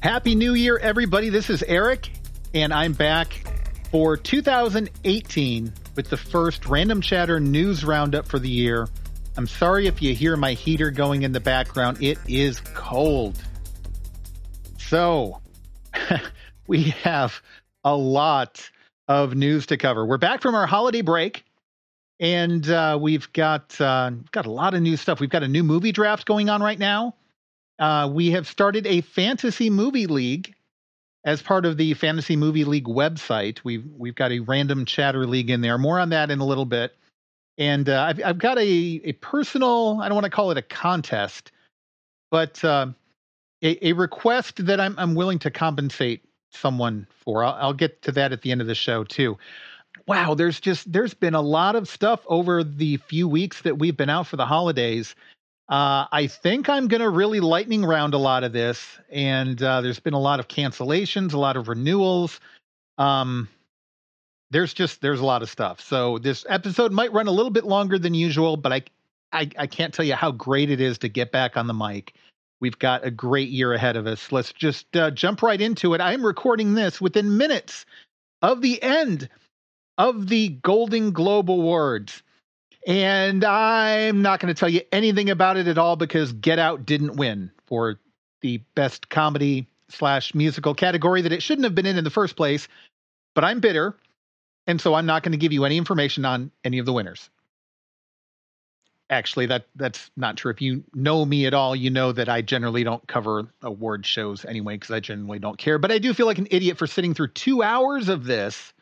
Happy New Year, everybody. This is Erik, and I'm back for 2018 with the first Random Chatter News Roundup for the year. I'm sorry if you hear my heater going in the background. It is cold. So, we have a lot of news to cover. We're back from our holiday break, and uh, we've got uh, got a lot of new stuff. We've got a new movie draft going on right now. Uh, we have started a fantasy movie league as part of the fantasy movie league website. We've we've got a random chatter league in there. More on that in a little bit. And uh, I've I've got a a personal. I don't want to call it a contest, but uh, a, a request that I'm I'm willing to compensate someone for. I'll, I'll get to that at the end of the show too. Wow, there's just there's been a lot of stuff over the few weeks that we've been out for the holidays uh, I think I'm going to really lightning round a lot of this, and uh, there's been a lot of cancellations, a lot of renewals. Um, there's just there's a lot of stuff. So this episode might run a little bit longer than usual, but I I, I can't tell you how great it is to get back on the mic. We've got a great year ahead of us. Let's just uh, jump right into it. I'm recording this within minutes of the end of the Golden Globe Awards. And I'm not going to tell you anything about it at all because Get Out didn't win for the best comedy slash musical category that it shouldn't have been in in the first place. But I'm bitter. And so I'm not going to give you any information on any of the winners. Actually, that that's not true. If you know me at all, you know that I generally don't cover award shows anyway because I generally don't care. But I do feel like an idiot for sitting through two hours of this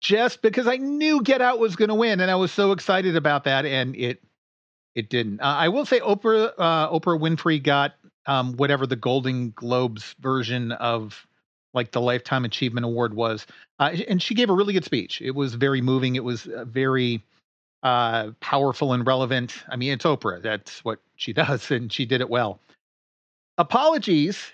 just because I knew Get Out was going to win, and I was so excited about that, and it it didn't. Uh, I will say Oprah uh, Oprah Winfrey got um, whatever the Golden Globes version of like the Lifetime Achievement Award was, uh, and she gave a really good speech. It was very moving. It was uh, very uh, powerful and relevant. I mean, it's Oprah. That's what she does, and she did it well. Apologies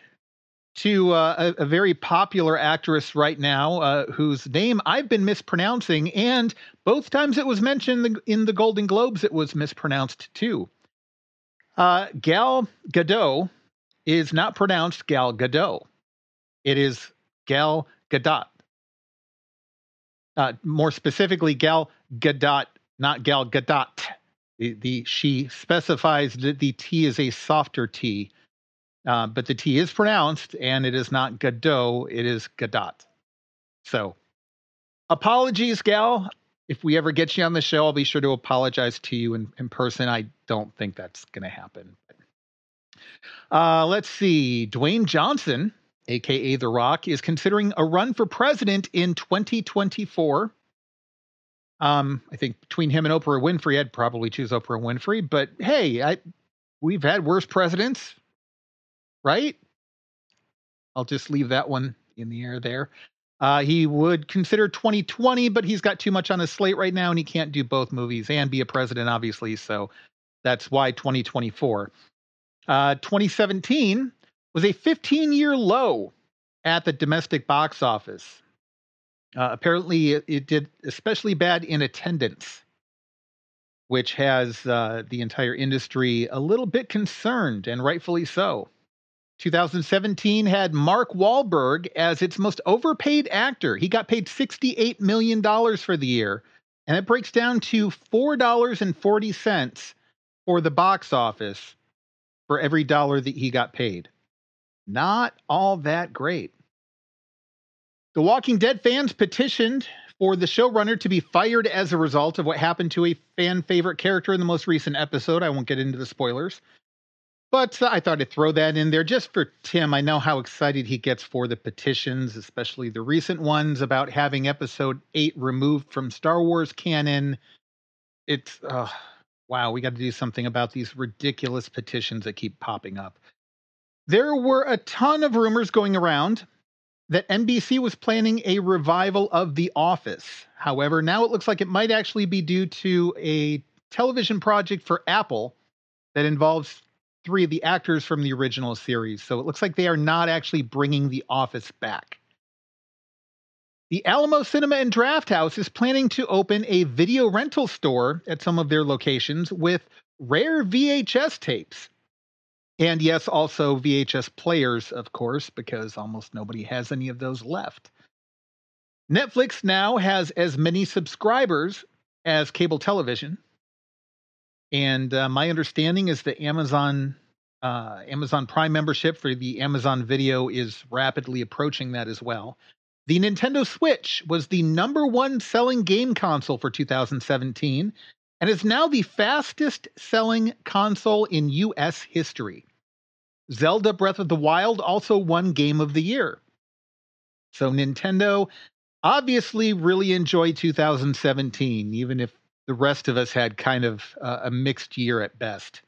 to uh, a, a, very popular actress right now uh, whose name I've been mispronouncing, and both times it was mentioned in the Golden Globes, it was mispronounced too. Uh, Gal Gadot is not pronounced Gal Gadot. It is Gal Gadot. Uh, more specifically, Gal Gadot, not Gal Gadot. The, the she specifies that the T is a softer T uh, but the T is pronounced, and it is not Godot, it is Godot. So, apologies, Gal. If we ever get you on the show, I'll be sure to apologize to you in, in person. I don't think that's going to happen. Uh, let's see. Dwayne Johnson, aka The Rock, is considering a run for president in 2024. Um, I think between him and Oprah Winfrey, I'd probably choose Oprah Winfrey. But hey, I, we've had worse presidents right? I'll just leave that one in the air there. Uh, he would consider 2020, but he's got too much on his slate right now, and he can't do both movies and be a president, obviously. So that's why 2024. Uh, 2017 was a 15 year low at the domestic box office. Uh, apparently, it, it, did especially bad in attendance, which has uh, the entire industry a little bit concerned, and rightfully so. 2017 had Mark Wahlberg as its most overpaid actor. He got paid $68 million for the year, and it breaks down to $4.40 for the box office for every dollar that he got paid. Not all that great. The Walking Dead fans petitioned for the showrunner to be fired as a result of what happened to a fan favorite character in the most recent episode. I won't get into the spoilers. But I thought I'd throw that in there just for Tim. I know how excited he gets for the petitions, especially the recent ones about having episode eight removed from Star Wars canon. It's, uh, wow, we got to do something about these ridiculous petitions that keep popping up. There were a ton of rumors going around that NBC was planning a revival of The Office. However, now it looks like it might actually be due to a television project for Apple that involves three of the actors from the original series. So it looks like they are not actually bringing The Office back. The Alamo Cinema and Draft House is planning to open a video rental store at some of their locations with rare VHS tapes. And yes, also VHS players, of course, because almost nobody has any of those left. Netflix now has as many subscribers as cable television. And uh, my understanding is that Amazon uh, Amazon Prime membership for the Amazon Video is rapidly approaching that as well. The Nintendo Switch was the number one selling game console for 2017 and is now the fastest selling console in US history. Zelda Breath of the Wild also won Game of the Year. So Nintendo obviously really enjoyed 2017, even if the rest of us had kind of uh, a mixed year at best.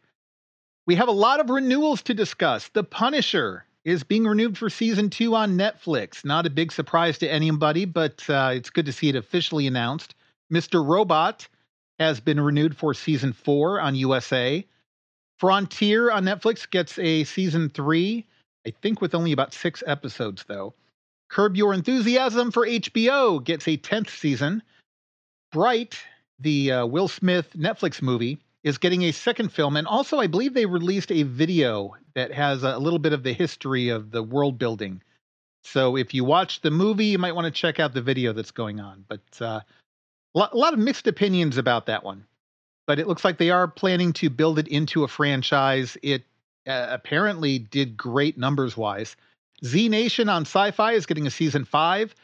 We have a lot of renewals to discuss. The Punisher is being renewed for season two on Netflix. Not a big surprise to anybody, but uh, it's good to see it officially announced. Mr. Robot has been renewed for season four on USA. Frontier on Netflix gets a season three, I think with only about six episodes, though. Curb Your Enthusiasm for HBO gets a 10th season. Bright, the uh, Will Smith Netflix movie, is getting a second film. And also, I believe they released a video that has a little bit of the history of the world building. So if you watch the movie, you might want to check out the video that's going on. But uh, a lot of mixed opinions about that one. But it looks like they are planning to build it into a franchise. It uh, apparently did great numbers wise. Z Nation on Syfy is getting a season five.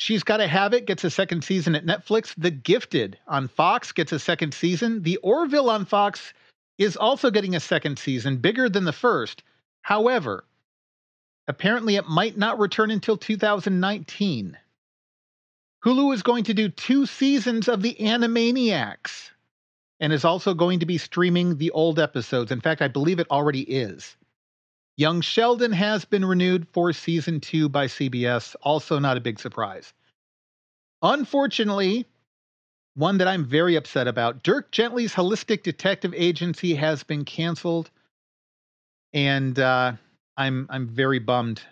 She's Gotta Have It gets a second season at Netflix. The Gifted on Fox gets a second season. The Orville on Fox is also getting a second season, bigger than the first. However, apparently it might not return until 2019. Hulu is going to do two seasons of The Animaniacs and is also going to be streaming the old episodes. In fact, I believe it already is. Young Sheldon has been renewed for season two by CBS. Also, not a big surprise. Unfortunately, one that I'm very upset about Dirk Gently's Holistic Detective Agency has been canceled. And uh, I'm, I'm very bummed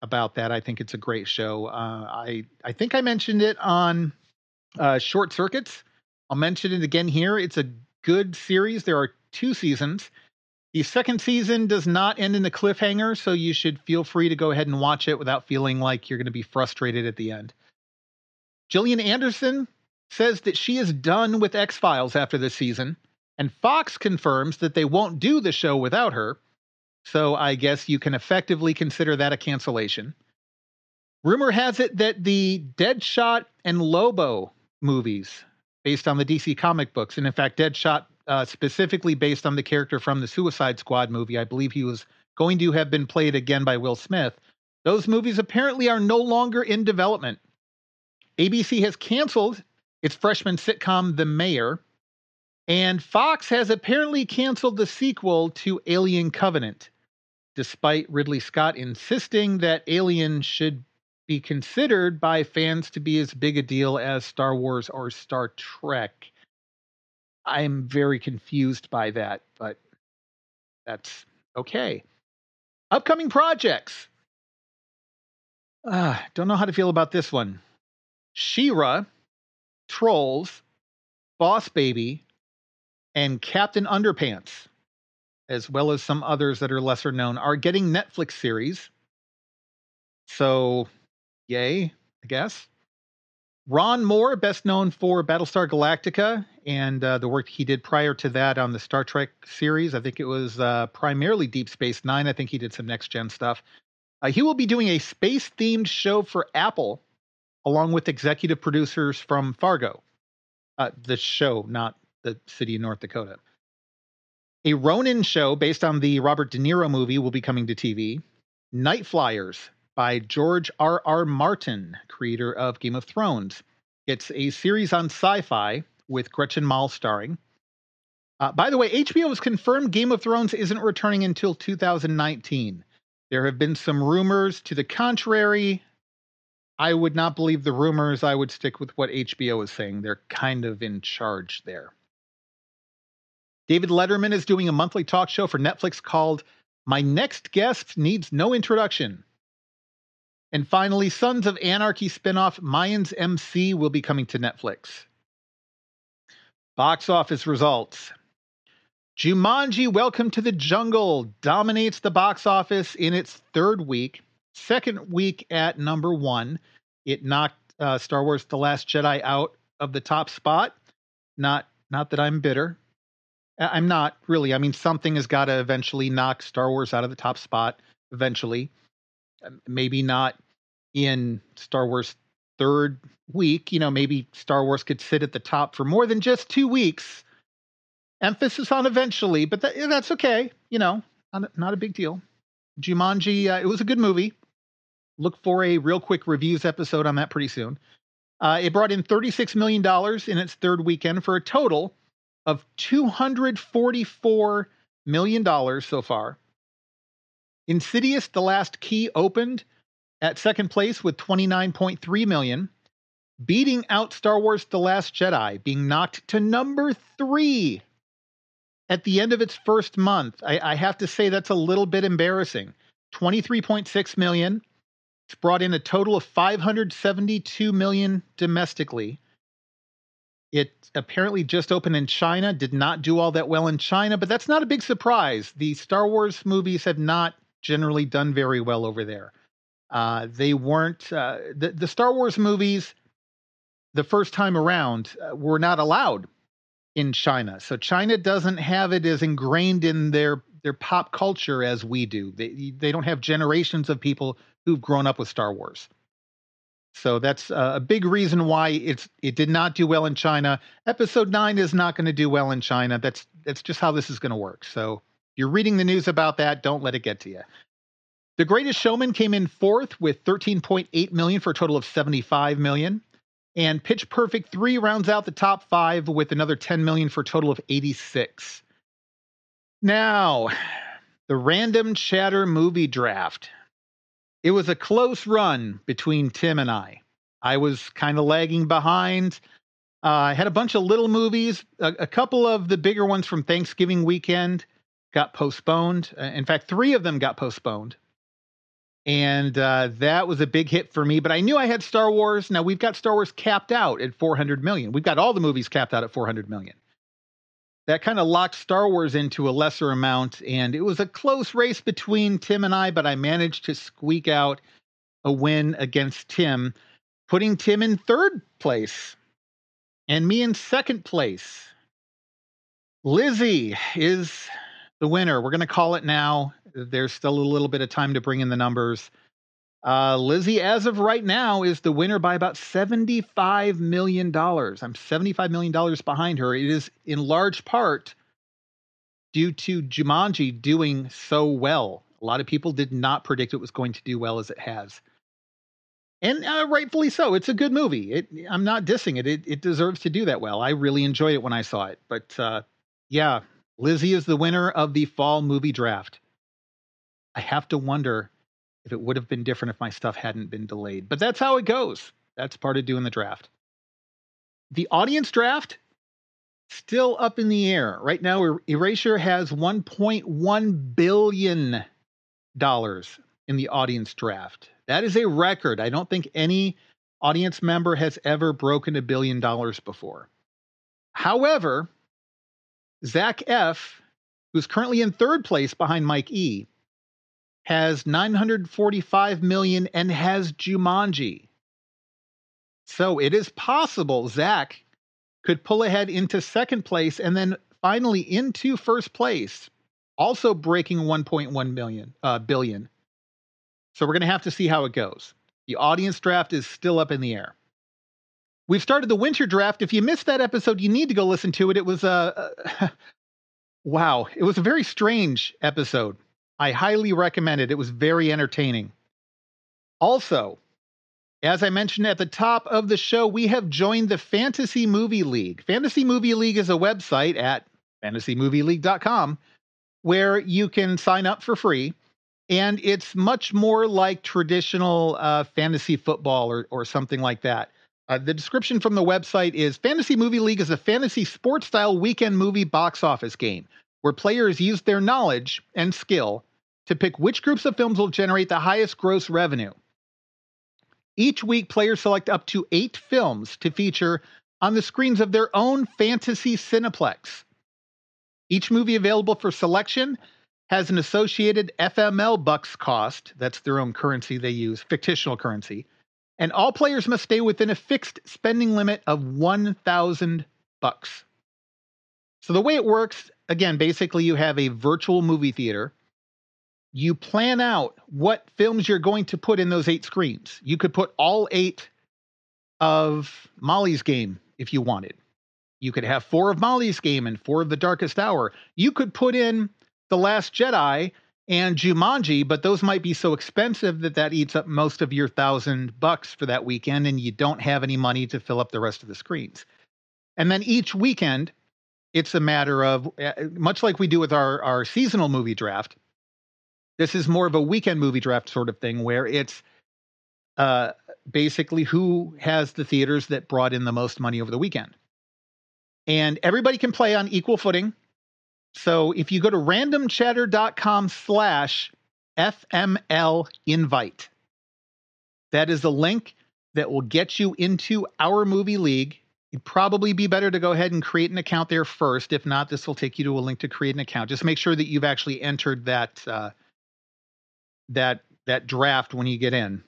about that. I think it's a great show. Uh, I, I think I mentioned it on uh, Short Circuits. I'll mention it again here. It's a good series. There are two seasons. The second season does not end in a cliffhanger, so you should feel free to go ahead and watch it without feeling like you're going to be frustrated at the end. Gillian Anderson says that she is done with X Files after this season, and Fox confirms that they won't do the show without her. So I guess you can effectively consider that a cancellation. Rumor has it that the Deadshot and Lobo movies, based on the DC comic books, and in fact, Deadshot uh, specifically based on the character from the Suicide Squad movie. I believe he was going to have been played again by Will Smith. Those movies apparently are no longer in development. ABC has canceled its freshman sitcom, The Mayor, and Fox has apparently canceled the sequel to Alien Covenant, despite Ridley Scott insisting that Alien should be considered by fans to be as big a deal as Star Wars or Star Trek. I'm very confused by that, but that's okay. Upcoming projects. Uh, don't know how to feel about this one. She-Ra, Trolls, Boss Baby, and Captain Underpants, as well as some others that are lesser known, are getting Netflix series. So, yay, I guess. Ron Moore, best known for Battlestar Galactica and uh, the work he did prior to that on the Star Trek series. I think it was uh, primarily Deep Space Nine. I think he did some next gen stuff. Uh, he will be doing a space themed show for Apple, along with executive producers from Fargo. Uh, the show, not the city of North Dakota. A Ronin show based on the Robert De Niro movie will be coming to TV. Night Flyers by George R. R. Martin, creator of Game of Thrones. It's a series on Syfy with Gretchen Mol starring. Uh, by the way, HBO has confirmed Game of Thrones isn't returning until 2019. There have been some rumors to the contrary. I would not believe the rumors. I would stick with what HBO is saying. They're kind of in charge there. David Letterman is doing a monthly talk show for Netflix called My Next Guest Needs No Introduction. And finally, Sons of Anarchy spinoff Mayans MC will be coming to Netflix. Box office results. Jumanji Welcome to the Jungle dominates the box office in its third week. Second week at number one. It knocked uh, Star Wars The Last Jedi out of the top spot. Not not that I'm bitter. I'm not really. I mean, something has got to eventually knock Star Wars out of the top spot eventually. Um, maybe not in Star Wars third week. You know, maybe Star Wars could sit at the top for more than just two weeks Emphasis on eventually, but that, that's okay. You know, not, not a big deal. Jumanji, uh, it was a good movie. Look for a real quick reviews episode on that pretty soon. Uh, it brought in $36 million in its third weekend for a total of $244 million so far. Insidious, The Last Key opened at second place with 29.3 million, beating out Star Wars The Last Jedi, being knocked to number three at the end of its first month, I, I have to say that's a little bit embarrassing. 23.6 million. It's brought in a total of 572 million domestically. It apparently just opened in China, did not do all that well in China, but that's not a big surprise. The Star Wars movies have not generally done very well over there. Uh, they weren't, uh, the, the Star Wars movies, the first time around, uh, were not allowed in China. So China doesn't have it as ingrained in their their pop culture as we do. They they don't have generations of people who've grown up with Star Wars. So that's a big reason why it's it did not do well in China. Episode 9 is not going to do well in China. That's that's just how this is going to work. So you're reading the news about that, don't let it get to you. The Greatest Showman came in fourth with 13.8 million for a total of 75 million. And Pitch Perfect 3 rounds out the top five with another 10 million for a total of 86. Now, the random chatter movie draft. It was a close run between Tim and I. I was kind of lagging behind. Uh, I had a bunch of little movies. A, a, couple of the bigger ones from Thanksgiving weekend got postponed. Uh, in fact, three of them got postponed and uh, that was a big hit for me. But I knew I had Star Wars. Now we've got Star Wars capped out at 400 million. We've got all the movies capped out at 400 million. That kind of locked Star Wars into a lesser amount, and it was a close race between Tim and I. But I managed to squeak out a win against Tim, putting Tim in third place and me in second place. Lizzie is the winner. We're going to call it now. There's still a little bit of time to bring in the numbers. Uh, Lizzie, as of right now, is the winner by about $75 million. I'm $75 million behind her. It is in large part due to Jumanji doing so well. A lot of people did not predict it was going to do well as it has. And uh, rightfully so. It's a good movie. It, I'm not dissing it. it. It deserves to do that well. I really enjoyed it when I saw it. But uh, yeah, Lizzie is the winner of the fall movie draft. I have to wonder if it would have been different if my stuff hadn't been delayed. But that's how it goes. That's part of doing the draft. The audience draft still up in the air. Right now er-, Erasure has 1.1 billion dollars in the audience draft. That is a record. I don't think any audience member has ever broken a billion dollars before. However, Zach F, who's currently in third place behind Mike E, has 945 million and has Jumanji. So it is possible Zach could pull ahead into second place and then finally into first place, also breaking 1.1 million uh, billion. So we're going to have to see how it goes. The audience draft is still up in the air. We've started the winter draft. If you missed that episode, you need to go listen to it. It was a uh, wow, it was a very strange episode. I highly recommend it. It was very entertaining. Also, as I mentioned at the top of the show, we have joined the Fantasy Movie League. Fantasy Movie League is a website at fantasymovieleague.com where you can sign up for free. And it's much more like traditional uh, fantasy football or, or something like that. Uh, the description from the website is Fantasy Movie League is a fantasy sports style weekend movie box office game where players use their knowledge and skill to pick which groups of films will generate the highest gross revenue. Each week, players select up to eight films to feature on the screens of their own fantasy cineplex. Each movie available for selection has an associated FML bucks cost. That's their own currency they use, fictional currency. And all players must stay within a fixed spending limit of 1,000 bucks. So the way it works, again, basically you have a virtual movie theater. You plan out what films you're going to put in those eight screens. You could put all eight of Molly's game if you wanted. You could have four of Molly's game and four of The Darkest Hour. You could put in The Last Jedi and Jumanji, but those might be so expensive that that eats up most of your thousand bucks for that weekend, and you don't have any money to fill up the rest of the screens. And then each weekend, it's a matter of uh, much like we do with our, our seasonal movie draft. This is more of a weekend movie draft sort of thing where it's uh, basically who has the theaters that brought in the most money over the weekend. And everybody can play on equal footing. So if you go to randomchatter.com slash FML invite, that is the link that will get you into our movie league It'd probably be better to go ahead and create an account there first. If not, this will take you to a link to create an account. Just make sure that you've actually entered that uh, that that draft when you get in.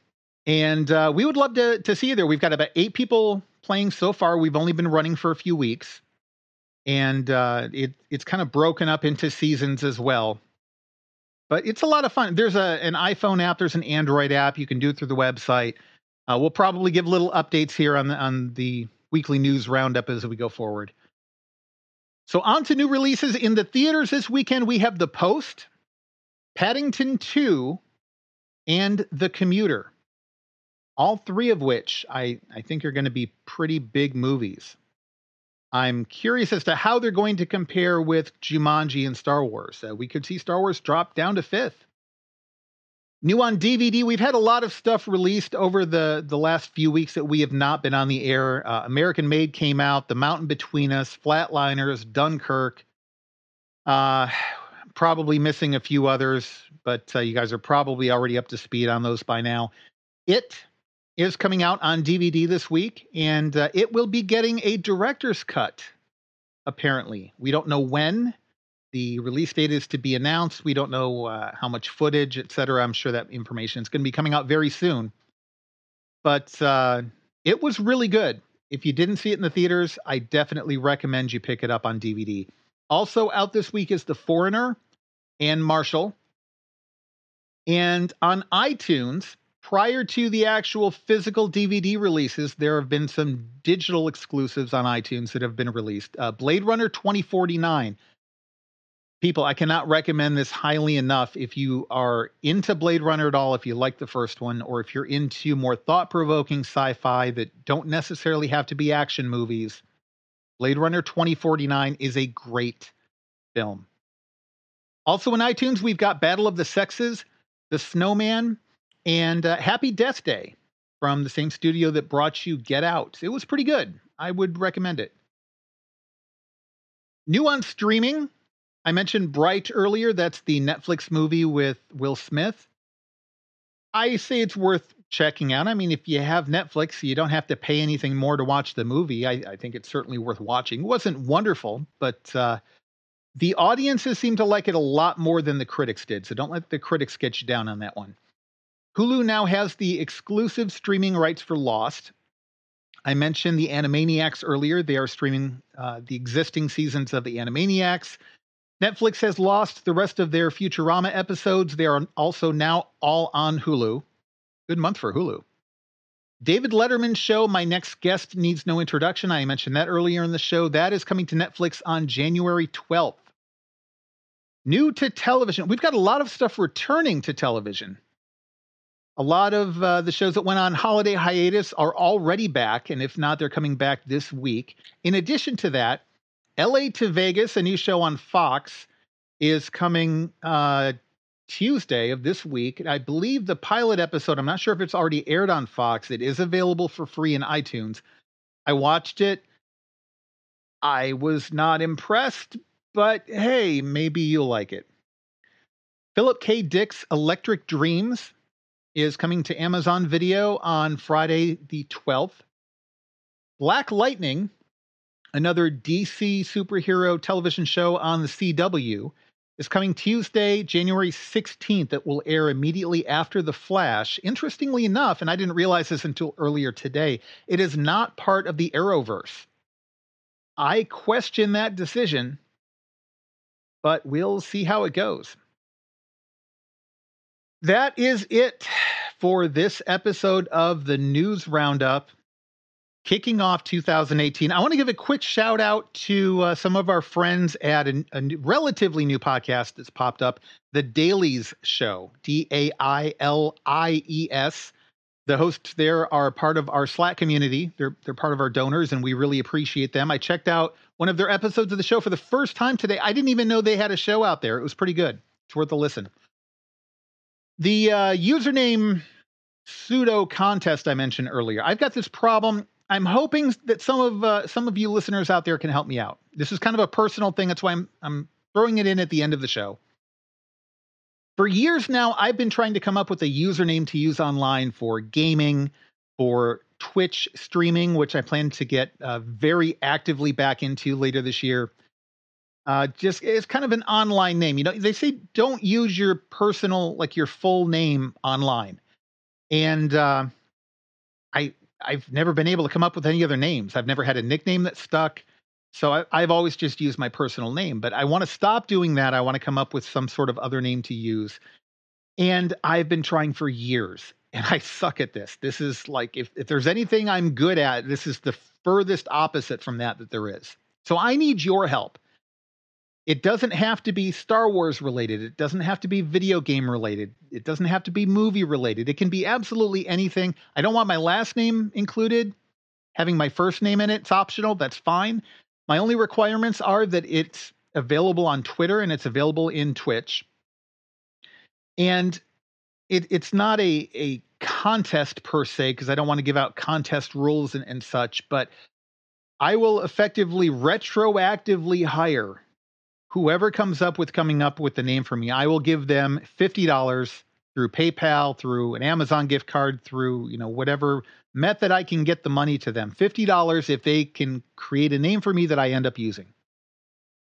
And uh, we would love to to see you there. We've got about eight people playing so far. We've only been running for a few weeks, and uh, it it's kind of broken up into seasons as well. But it's a lot of fun. There's a an iPhone app. There's an Android app. You can do it through the website. Uh, we'll probably give little updates here on the on the weekly news roundup as we go forward. So, on to new releases in the theaters this weekend. We have The Post, Paddington 2, and The Commuter. All three of which I, I think are going to be pretty big movies. I'm curious as to how they're going to compare with Jumanji and Star Wars. Uh, we could see Star Wars drop down to fifth. New on DVD, we've had a lot of stuff released over the, the last few weeks that we have not been on the air. Uh, American Made came out, The Mountain Between Us, Flatliners, Dunkirk. Uh, probably missing a few others, but uh, you guys are probably already up to speed on those by now. It is coming out on DVD this week, and uh, it will be getting a director's cut, apparently. We don't know when the release date is to be announced. We don't know uh, how much footage, et cetera. I'm sure that information is going to be coming out very soon. But uh, it was really good. If you didn't see it in the theaters, I definitely recommend you pick it up on DVD. Also out this week is The Foreigner and Marshall. And on iTunes, prior to the actual physical DVD releases, there have been some digital exclusives on iTunes that have been released. Uh, Blade Runner 2049 people, I cannot recommend this highly enough. If you are into Blade Runner at all, if you like the first one, or if you're into more thought provoking sci fi that don't necessarily have to be action movies, Blade Runner 2049 is a great film. Also in iTunes, we've got Battle of the Sexes, The Snowman, and uh, Happy Death Day from the same studio that brought you Get Out. It was pretty good. I would recommend it. New on streaming, I mentioned Bright earlier. That's the Netflix movie with Will Smith. I say it's worth checking out. I mean, if you have Netflix, you don't have to pay anything more to watch the movie. I, I think it's certainly worth watching. It wasn't wonderful, but uh, the audiences seem to like it a lot more than the critics did. So don't let the critics get you down on that one. Hulu now has the exclusive streaming rights for Lost. I mentioned the Animaniacs earlier. They are streaming uh, the existing seasons of the Animaniacs. Netflix has lost the rest of their Futurama episodes. They are also now all on Hulu. Good month for Hulu. David Letterman's show, My Next Guest Needs No Introduction. I mentioned that earlier in the show. That is coming to Netflix on January 12th. New to television. We've got a lot of stuff returning to television. A lot of uh, the shows that went on holiday hiatus are already back, and if not, they're coming back this week. In addition to that, LA to Vegas, a new show on Fox, is coming uh, Tuesday of this week. I believe the pilot episode, I'm not sure if it's already aired on Fox. It is available for free in iTunes. I watched it. I was not impressed, but hey, maybe you'll like it. Philip K. Dick's Electric Dreams is coming to Amazon Video on Friday the 12th. Black Lightning another DC superhero television show on the CW, is coming Tuesday, January 16th. That will air immediately after The Flash. Interestingly enough, and I didn't realize this until earlier today, it is not part of the Arrowverse. I question that decision, but we'll see how it goes. That is it for this episode of the News Roundup kicking off 2018. I want to give a quick shout out to uh, some of our friends at a, a relatively new podcast that's popped up, The Dailies Show, D A I L I E S. The hosts there are part of our Slack community. They're they're part of our donors, and we really appreciate them. I checked out one of their episodes of the show for the first time today. I didn't even know they had a show out there. It was pretty good. It's worth a listen. The uh, username pseudo contest I mentioned earlier. I've got this problem I'm hoping that some of uh, some of you listeners out there can help me out. This is kind of a personal thing. That's why I'm I'm throwing it in at the end of the show. For years now, I've been trying to come up with a username to use online for gaming, for Twitch streaming, which I plan to get uh, very actively back into later this year. Uh, just it's kind of an online name. You know, they say don't use your personal, like your full name online. And uh, I I've never been able to come up with any other names. I've never had a nickname that stuck. So I, have always just used my personal name, but I want to stop doing that. I want to come up with some sort of other name to use. And I've been trying for years and I suck at this. This is like, if, if there's anything I'm good at, this is the furthest opposite from that that there is. So I need your help. It doesn't have to be Star Wars related. It doesn't have to be video game related. It doesn't have to be movie related. It can be absolutely anything. I don't want my last name included. Having my first name in it, it's optional. That's fine. My only requirements are that it's available on Twitter and it's available in Twitch. And it, it's not a, a contest per se, because I don't want to give out contest rules and, and such, but I will effectively retroactively hire whoever comes up with coming up with the name for me, I will give them $50 through PayPal, through an Amazon gift card, through, you know, whatever method I can get the money to them. $50 if they can create a name for me that I end up using.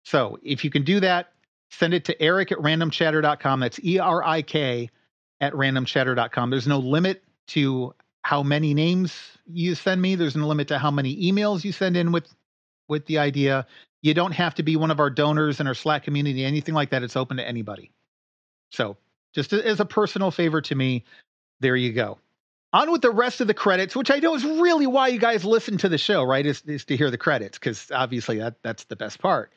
So if you can do that, send it to Erik at randomchatter.com. That's E R I K at randomchatter.com. There's no limit to how many names you send me. There's no limit to how many emails you send in with with the idea. You don't have to be one of our donors in our Slack community, anything like that. It's open to anybody. So, just as a personal favor to me, there you go. On with the rest of the credits, which I know is really why you guys listen to the show, right? Is, is to hear the credits, because obviously that, that's the best part.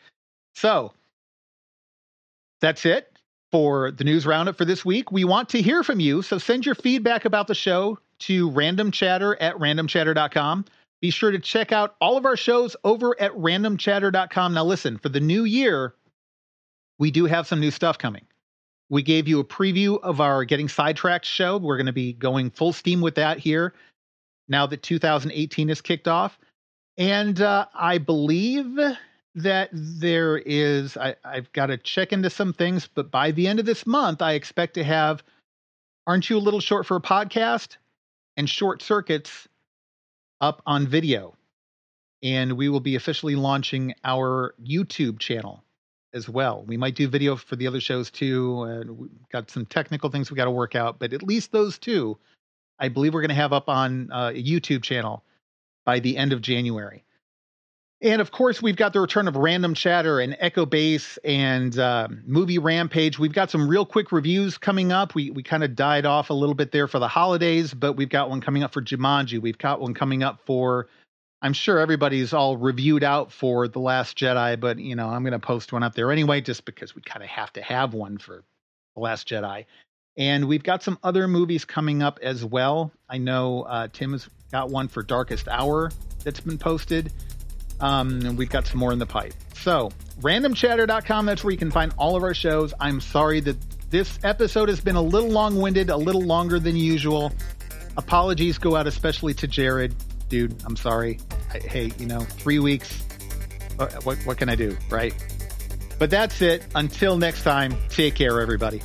So, that's it for the news roundup for this week. We want to hear from you, so send your feedback about the show to randomchatter at randomchatter.com. Be sure to check out all of our shows over at randomchatter.com. Now, listen, for the new year, we do have some new stuff coming. We gave you a preview of our Getting Sidetracked show. We're going to be going full steam with that here now that 2018 is kicked off. And uh, I believe that there is, I, I've got to check into some things, but by the end of this month, I expect to have Aren't You a Little Short for a Podcast and Short Circuits up on video. And we will be officially launching our YouTube channel as well. We might do video for the other shows too. Uh, we've got some technical things we got to work out, but at least those two, I believe we're going to have up on uh, a YouTube channel by the end of January. And of course, we've got the return of Random Chatter and Echo Base and uh, Movie Rampage. We've got some real quick reviews coming up. We we kind of died off a little bit there for the holidays, but we've got one coming up for Jumanji. We've got one coming up for. I'm sure everybody's all reviewed out for The Last Jedi, but you know I'm going to post one up there anyway, just because we kind of have to have one for The Last Jedi. And we've got some other movies coming up as well. I know uh, Tim has got one for Darkest Hour that's been posted. Um, and we've got some more in the pipe. So, randomchatter.com, that's where you can find all of our shows. I'm sorry that this episode has been a little long winded, a little longer than usual. Apologies go out especially to Jared. Dude, I'm sorry. I, hey, you know, three weeks. What, what, what can I do, right? But that's it. Until next time, take care, everybody.